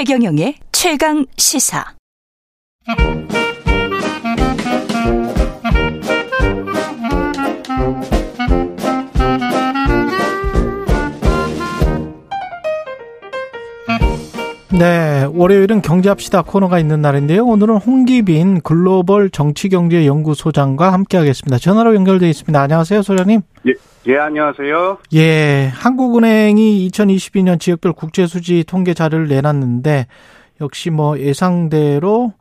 최경영의 최강 시사. 네, 월요일은 경제합시다 코너가 있는 날인데요. 오늘은 홍기빈 글로벌 정치경제연구소장과 함께하겠습니다. 전화로 연결되어 있습니다. 안녕하세요, 소장님. 예, 예, 안녕하세요. 예, 한국은행이 2022년 지역별 국제수지 통계 자료를 내놨는데 역시 뭐 예상대로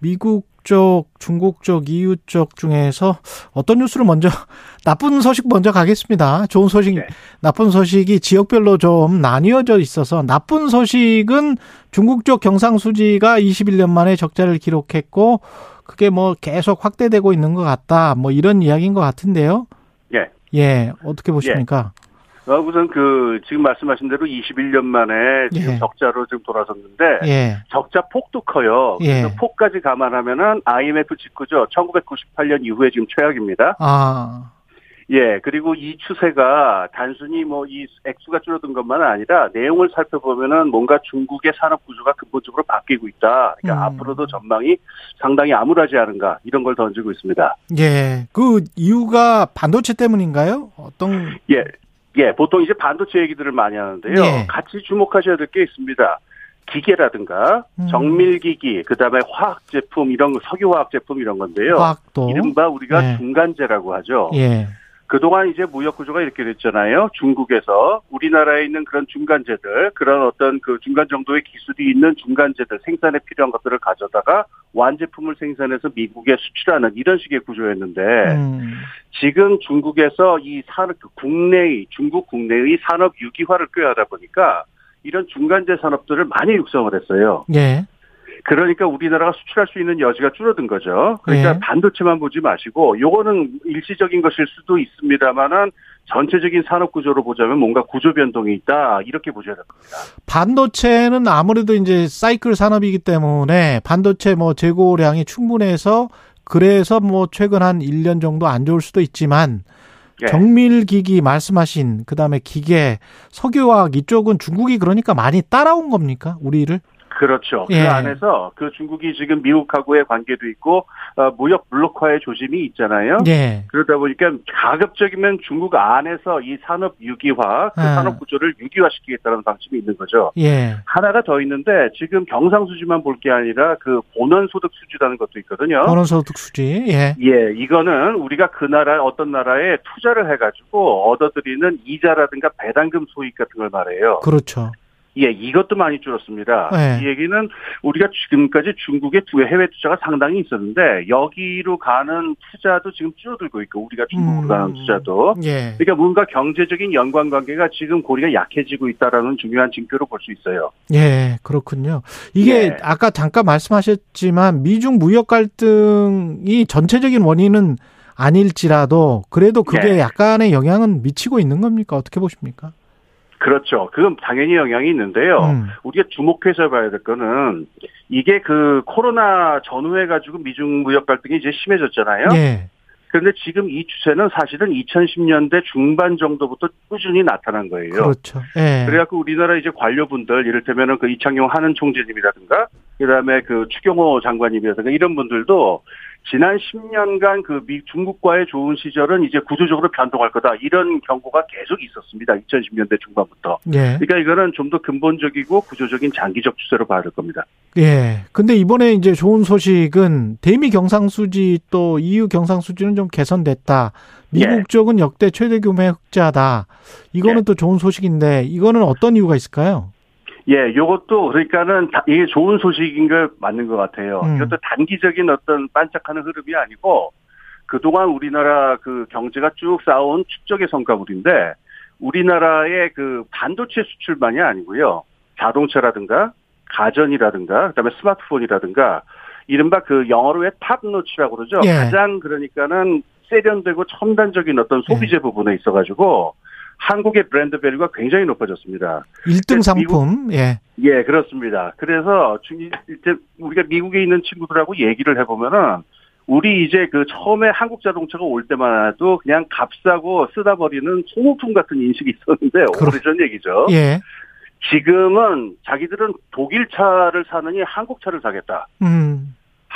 미국 쪽, 중국 쪽, EU 쪽 중에서 어떤 뉴스를 먼저 나쁜 소식 먼저 가겠습니다. 좋은 소식, 네. 나쁜 소식이 지역별로 좀 나뉘어져 있어서 나쁜 소식은 중국 쪽 경상수지가 21년 만에 적자를 기록했고 그게 뭐 계속 확대되고 있는 것 같다. 뭐 이런 이야기인 것 같은데요. 예. 예, 어떻게 보십니까? 예. 어, 우선 그 지금 말씀하신 대로 21년 만에 지금 예. 적자로 지금 돌아섰는데 예. 적자 폭도 커요. 예. 그래서 폭까지 감안하면은 IMF 직후죠. 1998년 이후에 지금 최악입니다. 아. 예, 그리고 이 추세가 단순히 뭐 이 액수가 줄어든 것만 아니라 내용을 살펴보면은 뭔가 중국의 산업 구조가 근본적으로 바뀌고 있다. 그러니까 음. 앞으로도 전망이 상당히 암울하지 않은가 이런 걸 던지고 있습니다. 예, 그 이유가 반도체 때문인가요? 어떤? 예, 예, 보통 이제 반도체 얘기들을 많이 하는데요. 예. 같이 주목하셔야 될 게 있습니다. 기계라든가 음. 정밀기기, 그다음에 화학 제품 이런 석유화학 제품 이런 건데요. 화학도. 이른바 우리가 예. 중간재라고 하죠. 예. 그동안 이제 무역 구조가 이렇게 됐잖아요. 중국에서 우리나라에 있는 그런 중간재들, 그런 어떤 그 중간 정도의 기술이 있는 중간재들, 생산에 필요한 것들을 가져다가 완제품을 생산해서 미국에 수출하는 이런 식의 구조였는데, 음. 지금 중국에서 이 산업, 그 국내의, 중국 국내의 산업 유기화를 꾀하다 보니까 이런 중간재 산업들을 많이 육성을 했어요. 예. 그러니까 우리나라가 수출할 수 있는 여지가 줄어든 거죠. 그러니까 네. 반도체만 보지 마시고 요거는 일시적인 것일 수도 있습니다만은 전체적인 산업 구조로 보자면 뭔가 구조 변동이 있다 이렇게 보셔야 될 겁니다. 반도체는 아무래도 이제 사이클 산업이기 때문에 반도체 뭐 재고량이 충분해서 그래서 뭐 최근 한 1년 정도 안 좋을 수도 있지만 네. 정밀기기 말씀하신 그다음에 기계 석유화학 이쪽은 중국이 그러니까 많이 따라온 겁니까 우리를? 그렇죠. 그 예. 그 안에서 그 중국이 지금 미국하고의 관계도 있고 어, 무역 블록화의 조짐이 있잖아요. 예. 그러다 보니까 가급적이면 중국 안에서 이 산업 유기화, 그 아. 산업 구조를 유기화시키겠다는 방침이 있는 거죠. 예. 하나가 더 있는데 지금 경상 수지만 볼 게 아니라 그 본원 소득 수지라는 것도 있거든요. 본원 소득 수지. 예. 예, 이거는 우리가 그 나라 어떤 나라에 투자를 해가지고 얻어들이는 이자라든가 배당금 소익 같은 걸 말해요. 그렇죠. 예, 이것도 많이 줄었습니다. 네. 이 얘기는 우리가 지금까지 중국의 두 해외 투자가 상당히 있었는데 여기로 가는 투자도 지금 줄어들고 있고 우리가 중국으로 음. 가는 투자도 예. 그러니까 뭔가 경제적인 연관관계가 지금 고리가 약해지고 있다라는 중요한 징표로 볼 수 있어요. 예, 그렇군요. 이게 예. 아까 잠깐 말씀하셨지만 미중 무역 갈등이 전체적인 원인은 아닐지라도 그래도 그게 예. 약간의 영향은 미치고 있는 겁니까? 어떻게 보십니까? 그렇죠. 그건 당연히 영향이 있는데요. 음. 우리가 주목해서 봐야 될 거는 이게 그 코로나 전후해 가지고 미중 무역 갈등이 이제 심해졌잖아요. 예. 그런데 지금 이 추세는 사실은 2010년대 중반 정도부터 꾸준히 나타난 거예요. 그렇죠. 예. 그래갖고 우리나라 이제 관료분들, 이를테면은 그 이창용 하는 총재님이라든가, 그 다음에 그 추경호 장관님이라든가 이런 분들도 지난 10년간 그 미, 중국과의 좋은 시절은 이제 구조적으로 변동할 거다. 이런 경고가 계속 있었습니다. 2010년대 중반부터. 예. 그러니까 이거는 좀 더 근본적이고 구조적인 장기적 추세로 봐야 될 겁니다. 예. 근데 이번에 이제 좋은 소식은 대미 경상수지 또 EU 경상수지는 좀 개선됐다. 미국 예. 쪽은 역대 최대 규모의 흑자다. 이거는 예. 또 좋은 소식인데 이거는 어떤 이유가 있을까요? 예, 요것도 그러니까는 이게 좋은 소식인 걸 맞는 것 같아요. 음. 이것도 단기적인 어떤 반짝하는 흐름이 아니고 그동안 우리나라 그 경제가 쭉 쌓아온 축적의 성과물인데 우리나라의 그 반도체 수출만이 아니고요. 자동차라든가 가전이라든가 그다음에 스마트폰이라든가 이른바 그 영어로 왜 top-notch라고 그러죠. 예. 가장 그러니까는 세련되고 첨단적인 어떤 소비재 예. 부분에 있어가지고 한국의 브랜드 value가 굉장히 높아졌습니다. 1등 상품, 미국, 예. 예, 그렇습니다. 그래서 이제 우리가 미국에 있는 친구들하고 얘기를 해보면은 우리 이제 그 처음에 한국 자동차가 올 때만 해도 그냥 값싸고 쓰다 버리는 소모품 같은 인식이 있었는데. 오래전 얘기죠. 예. 지금은 자기들은 독일 차를 사느니 한국 차를 사겠다. 음.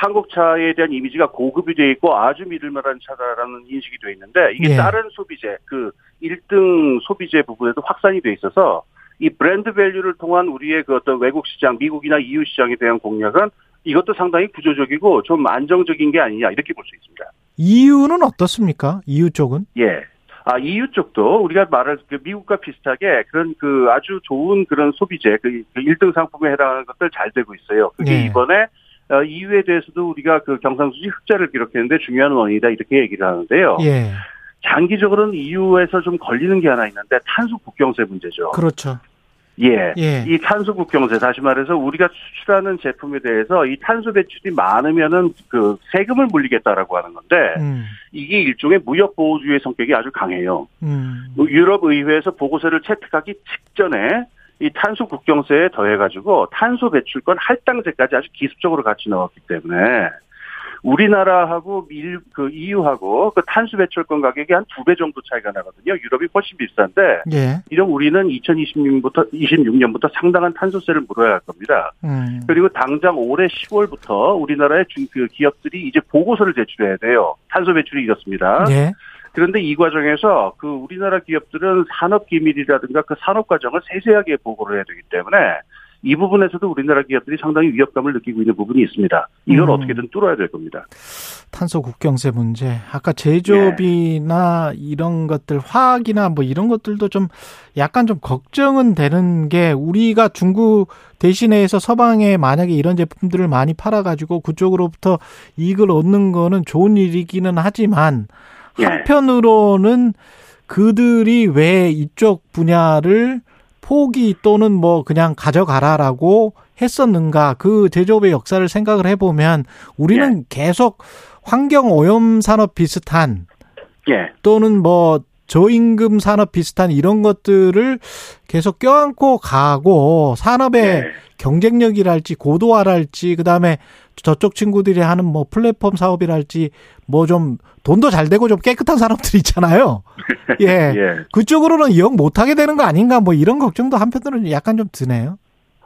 한국 차에 대한 이미지가 고급이 돼 있고 아주 믿을만한 차다라는 인식이 돼 있는데 이게 예. 다른 소비재 그 1등 소비재 부분에도 확산이 돼 있어서 이 브랜드 밸류를 통한 우리의 그 어떤 외국 시장, 미국이나 EU 시장에 대한 공략은 이것도 상당히 구조적이고 좀 안정적인 게 아니냐 이렇게 볼 수 있습니다. EU는 어떻습니까? EU 쪽은? 예. 아, EU 쪽도 우리가 말할 그 미국과 비슷하게 그런 그 아주 좋은 그런 소비재, 그 1등 그 상품에 해당하는 것들 잘 되고 있어요. 그게 네. 이번에 어, 대해서도 우리가 그 경상수지 흑자를 기록했는데 중요한 원인이다 이렇게 얘기를 하는데요. 예. 장기적으로는 EU에서 좀 걸리는 게 하나 있는데 탄소 국경세 문제죠. 그렇죠. 예. 예. 이 탄소 국경세 다시 말해서 우리가 수출하는 제품에 대해서 이 탄소 배출이 많으면은 그 세금을 물리겠다라고 하는 건데 음. 이게 일종의 무역 보호주의 성격이 아주 강해요. 음. 유럽 의회에서 보고서를 채택하기 직전에 이 탄소 국경세에 더해가지고 탄소 배출권 할당제까지 아주 기습적으로 같이 넣었기 때문에 우리나라하고 밀, 그 EU하고 그 탄소 배출권 가격이 한 두 배 정도 차이가 나거든요. 유럽이 훨씬 비싼데 예. 이런 우리는 2026년부터 26년부터 상당한 탄소세를 물어야 할 겁니다. 음. 그리고 당장 올해 10월부터 우리나라의 중, 그 기업들이 이제 보고서를 제출해야 돼요. 탄소 배출이 이렇습니다. 예. 그런데 이 과정에서 그 우리나라 기업들은 산업 기밀이라든가 그 산업 과정을 세세하게 보고를 해야 되기 때문에 이 부분에서도 우리나라 기업들이 상당히 위협감을 느끼고 있는 부분이 있습니다. 이걸 음. 어떻게든 뚫어야 될 겁니다. 탄소 국경세 문제. 아까 제조업이나 네. 이런 것들, 화학이나 뭐 이런 것들도 좀 약간 좀 걱정은 되는 게 우리가 중국 대신해서 서방에 만약에 이런 제품들을 많이 팔아가지고 그쪽으로부터 이익을 얻는 거는 좋은 일이기는 하지만 예. 한편으로는 그들이 왜 이쪽 분야를 포기 또는 뭐 그냥 가져가라라고 했었는가 그 제조업의 역사를 생각을 해보면 우리는 예. 계속 환경 오염 산업 비슷한 예. 또는 뭐 저임금 산업 비슷한 이런 것들을 계속 껴안고 가고 산업의 예. 경쟁력이랄지 고도화랄지 그다음에 저쪽 친구들이 하는 뭐 플랫폼 사업이랄지 뭐 좀 돈도 잘 되고 좀 깨끗한 사람들 있잖아요. 예. 예. 그쪽으로는 이용 못 하게 되는 거 아닌가 뭐 이런 걱정도 한편으로는 약간 좀 드네요.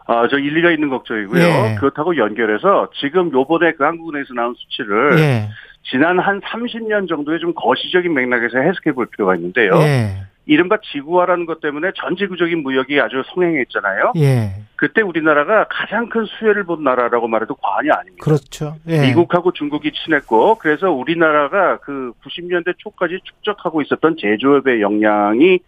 아, 저 일리가 있는 걱정이고요. 예. 그렇다고 연결해서 지금 요번에 그 한국은행에서 나온 수치를 예. 지난 한 30년 정도의 좀 거시적인 맥락에서 해석해 볼 필요가 있는데요. 예. 이른바 지구화라는 것 때문에 전 지구적인 무역이 아주 성행했잖아요. 예. 그때 우리나라가 가장 큰 수혜를 본 나라라고 말해도 과언이 아닙니다. 그렇죠. 예. 미국하고 중국이 친했고 그래서 우리나라가 그 90년대 초까지 축적하고 있었던 제조업의 역량이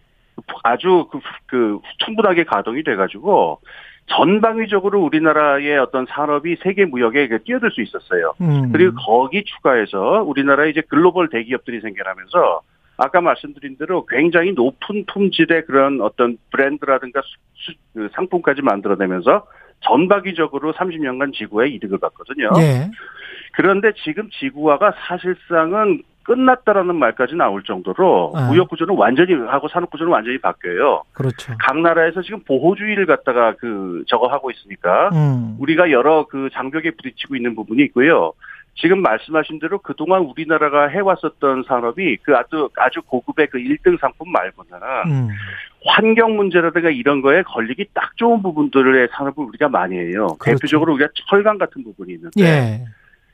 아주 그, 그 충분하게 가동이 돼가지고 전방위적으로 우리나라의 어떤 산업이 세계 무역에 뛰어들 수 있었어요. 음. 그리고 거기 추가해서 우리나라에 이제 글로벌 대기업들이 생겨나면서 아까 말씀드린 대로 굉장히 높은 품질의 그런 어떤 브랜드라든가 수, 그 상품까지 만들어내면서 전박이적으로 30년간 지구에 이득을 받거든요. 네. 그런데 지금 지구화가 사실상은 끝났다라는 말까지 나올 정도로 네. 무역 구조는 완전히 하고 산업 구조는 완전히 바뀌어요. 그렇죠. 각 나라에서 지금 보호주의를 갖다가 그 저거 하고 있으니까 음. 우리가 여러 그 장벽에 부딪히고 있는 부분이 있고요. 지금 말씀하신 대로 그동안 우리나라가 해왔었던 산업이 그 아주 아주 고급의 그 1등 상품 말고는 음. 환경 문제라든가 이런 거에 걸리기 딱 좋은 부분들의 산업을 우리가 많이 해요. 그렇죠. 대표적으로 우리가 철강 같은 부분이 있는데 예.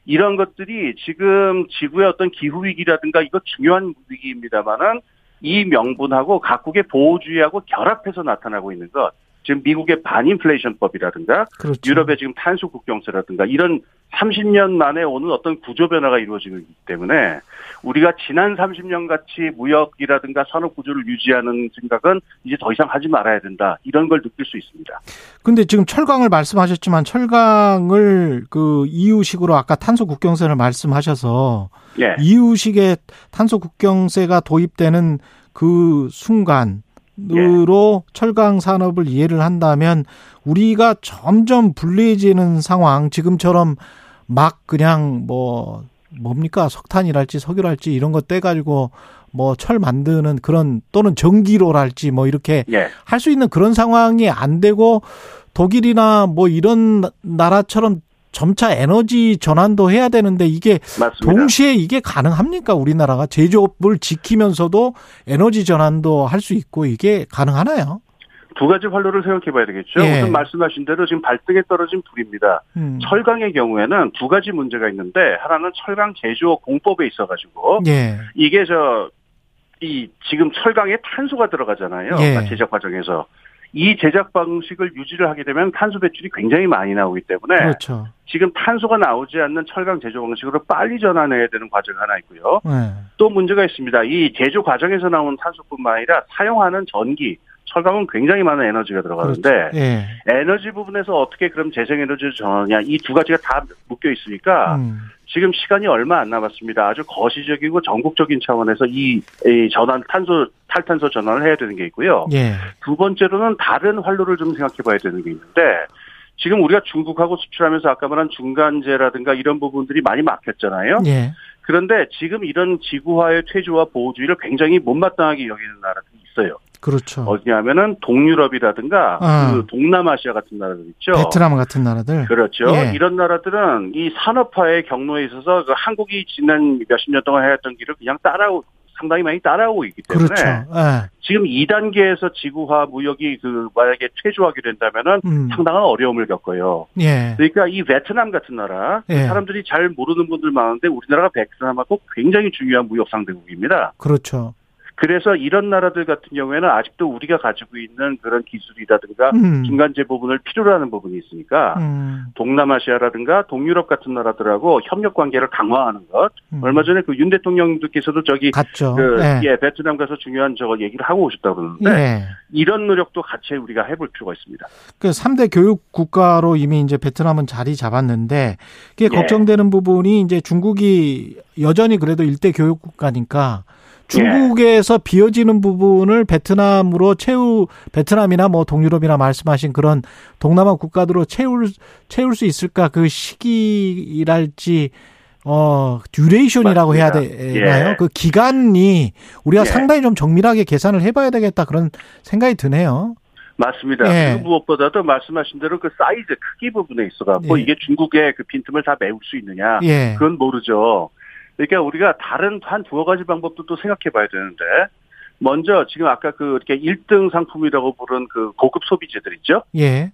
이런 것들이 지금 지구의 어떤 기후 위기라든가 이거 중요한 위기입니다만은 이 명분하고 각국의 보호주의하고 결합해서 나타나고 있는 것. 지금 미국의 반인플레이션법이라든가 그렇죠. 유럽의 지금 탄소 국경세라든가 이런 30년 만에 오는 어떤 구조 변화가 이루어지고 있기 때문에 우리가 지난 30년 같이 무역이라든가 산업 구조를 유지하는 생각은 이제 더 이상 하지 말아야 된다. 이런 걸 느낄 수 있습니다. 근데 지금 철강을 말씀하셨지만 철강을 그 이유식으로 아까 탄소 국경세를 말씀하셔서 예. 이유식의 탄소 국경세가 도입되는 그 순간 으로 예. 철강 산업을 이해를 한다면 우리가 점점 불리해지는 상황 지금처럼 막 그냥 뭐 뭡니까 석탄이랄지 석유랄지 이런 거 떼가지고 뭐 철 만드는 그런 또는 전기로랄지 뭐 이렇게 예. 할수 있는 그런 상황이 안 되고 독일이나 뭐 이런 나라처럼 점차 에너지 전환도 해야 되는데 이게 맞습니다. 동시에 이게 가능합니까? 우리나라가 제조업을 지키면서도 에너지 전환도 할 수 있고 이게 가능하나요? 두 가지 활로를 생각해 봐야 되겠죠. 예. 우선 말씀하신 대로 지금 발등에 떨어진 불입니다. 음. 철강의 경우에는 두 가지 문제가 있는데 하나는 철강 제조 공법에 있어 가지고 예. 이게 저 이 지금 철강에 탄소가 들어가잖아요. 예. 제작 과정에서 이 제작 방식을 유지를 하게 되면 탄소 배출이 굉장히 많이 나오기 때문에 그렇죠. 지금 탄소가 나오지 않는 철강 제조 방식으로 빨리 전환해야 되는 과정이 하나 있고요. 네. 또 문제가 있습니다. 이 제조 과정에서 나오는 탄소뿐만 아니라 사용하는 전기, 철강은 굉장히 많은 에너지가 들어가는데 그렇죠. 예. 에너지 부분에서 어떻게 그럼 재생에너지를 전하냐 이 두 가지가 다 묶여 있으니까 음. 지금 시간이 얼마 안 남았습니다. 아주 거시적이고 전국적인 차원에서 이, 이 전환 탄소 탈탄소 전환을 해야 되는 게 있고요. 예. 두 번째로는 다른 활로를 좀 생각해 봐야 되는 게 있는데 지금 우리가 중국하고 수출하면서 아까 말한 중간재라든가 이런 부분들이 많이 막혔잖아요. 예. 그런데 지금 이런 지구화의 퇴조와 보호주의를 굉장히 못마땅하게 여기는 나라들이 있어요. 그렇죠. 어디냐면은 동유럽이라든가 아. 그 동남아시아 같은 나라들 있죠. 베트남 같은 나라들. 그렇죠. 예. 이런 나라들은 이 산업화의 경로에 있어서 그 한국이 지난 몇십 년 동안 해왔던 길을 그냥 따라오 상당히 많이 따라오고 있기 때문에 그렇죠. 예. 지금 2단계에서 지구화 무역이 그 만약에 퇴조하게 된다면은 음. 상당한 어려움을 겪어요. 예. 그러니까 이 베트남 같은 나라 예. 사람들이 잘 모르는 분들 많은데 우리나라가 베트남하고 굉장히 중요한 무역 상대국입니다. 그렇죠. 그래서 이런 나라들 같은 경우에는 아직도 우리가 가지고 있는 그런 기술이라든가 음. 중간재 부분을 필요로 하는 부분이 있으니까 음. 동남아시아라든가 동유럽 같은 나라들하고 협력 관계를 강화하는 것. 음. 얼마 전에 그 윤 대통령께서도 저기 갔죠. 그 네. 예, 베트남 가서 중요한 저거 얘기를 하고 오셨다고 그러는데 네. 이런 노력도 같이 우리가 해볼 필요가 있습니다. 그 3대 교육 국가로 이미 이제 베트남은 자리 잡았는데 그게 예. 걱정되는 부분이 이제 중국이 여전히 그래도 일대 교육 국가니까 중국에서 비어지는 부분을 베트남으로 채우 베트남이나 뭐 동유럽이나 말씀하신 그런 동남아 국가들로 채울 채울 수 있을까 그 시기랄지 어 duration이라고 맞습니다. 해야 되나요? 예. 그 기간이 우리가 예. 상당히 좀 정밀하게 계산을 해봐야 되겠다 그런 생각이 드네요. 맞습니다. 예. 그 무엇보다도 말씀하신 대로 그 사이즈 크기 부분에 있어가고 예. 이게 중국의 그 빈틈을 다 메울 수 있느냐 예. 그건 모르죠. 그러니까 우리가 다른 한 두어 가지 방법도 또 생각해 봐야 되는데 먼저 지금 아까 그 이렇게 1등 상품이라고 부른 그 고급 소비재들 있죠? 예.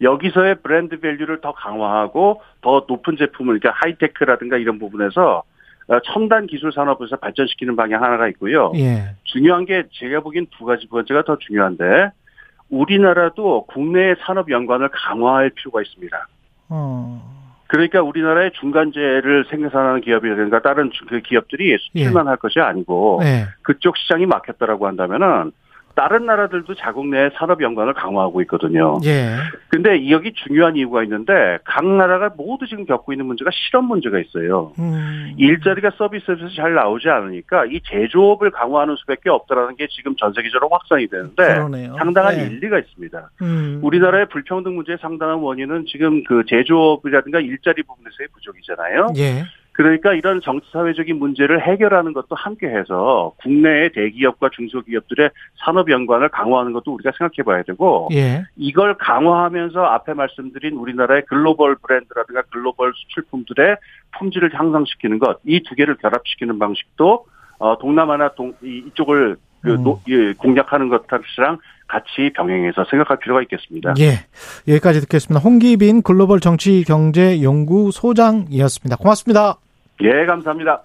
여기서의 브랜드 밸류를 더 강화하고 더 높은 제품을 그러니까 하이테크라든가 이런 부분에서 어, 첨단 기술 산업에서 발전시키는 방향 하나가 있고요. 예. 중요한 게 제가 보기엔 두 가지 번째가 더 중요한데 우리나라도 국내 산업 연관을 강화할 필요가 있습니다. 어. 그러니까 우리나라의 중간재를 생산하는 기업이라든가 다른 그 기업들이 수출만 예. 할 것이 아니고 예. 그쪽 시장이 막혔다라고 한다면은 다른 나라들도 자국 내 산업 연관을 강화하고 있거든요. 예. 근데 여기 중요한 이유가 있는데 각 나라가 모두 지금 겪고 있는 문제가 실업 문제가 있어요. 음. 일자리가 서비스에서 잘 나오지 않으니까 이 제조업을 강화하는 수밖에 없다라는 게 지금 전 세계적으로 확산이 되는데 그러네요. 상당한 네. 일리가 있습니다. 음. 우리나라의 불평등 문제의 상당한 원인은 지금 그 제조업이라든가 일자리 부분에서의 부족이잖아요. 예. 그러니까 이런 정치 사회적인 문제를 해결하는 것도 함께 해서 국내의 대기업과 중소기업들의 산업 연관을 강화하는 것도 우리가 생각해 봐야 되고 예. 이걸 강화하면서 앞에 말씀드린 우리나라의 글로벌 브랜드라든가 글로벌 수출품들의 품질을 향상시키는 것 이 두 개를 결합시키는 방식도 어 동남아나 동 이쪽을 그 음. 노, 예, 공략하는 것이랑 같이 병행해서 생각할 필요가 있겠습니다. 예. 여기까지 듣겠습니다. 홍기빈 글로벌 정치 경제 연구 소장이었습니다. 고맙습니다. 예, 감사합니다.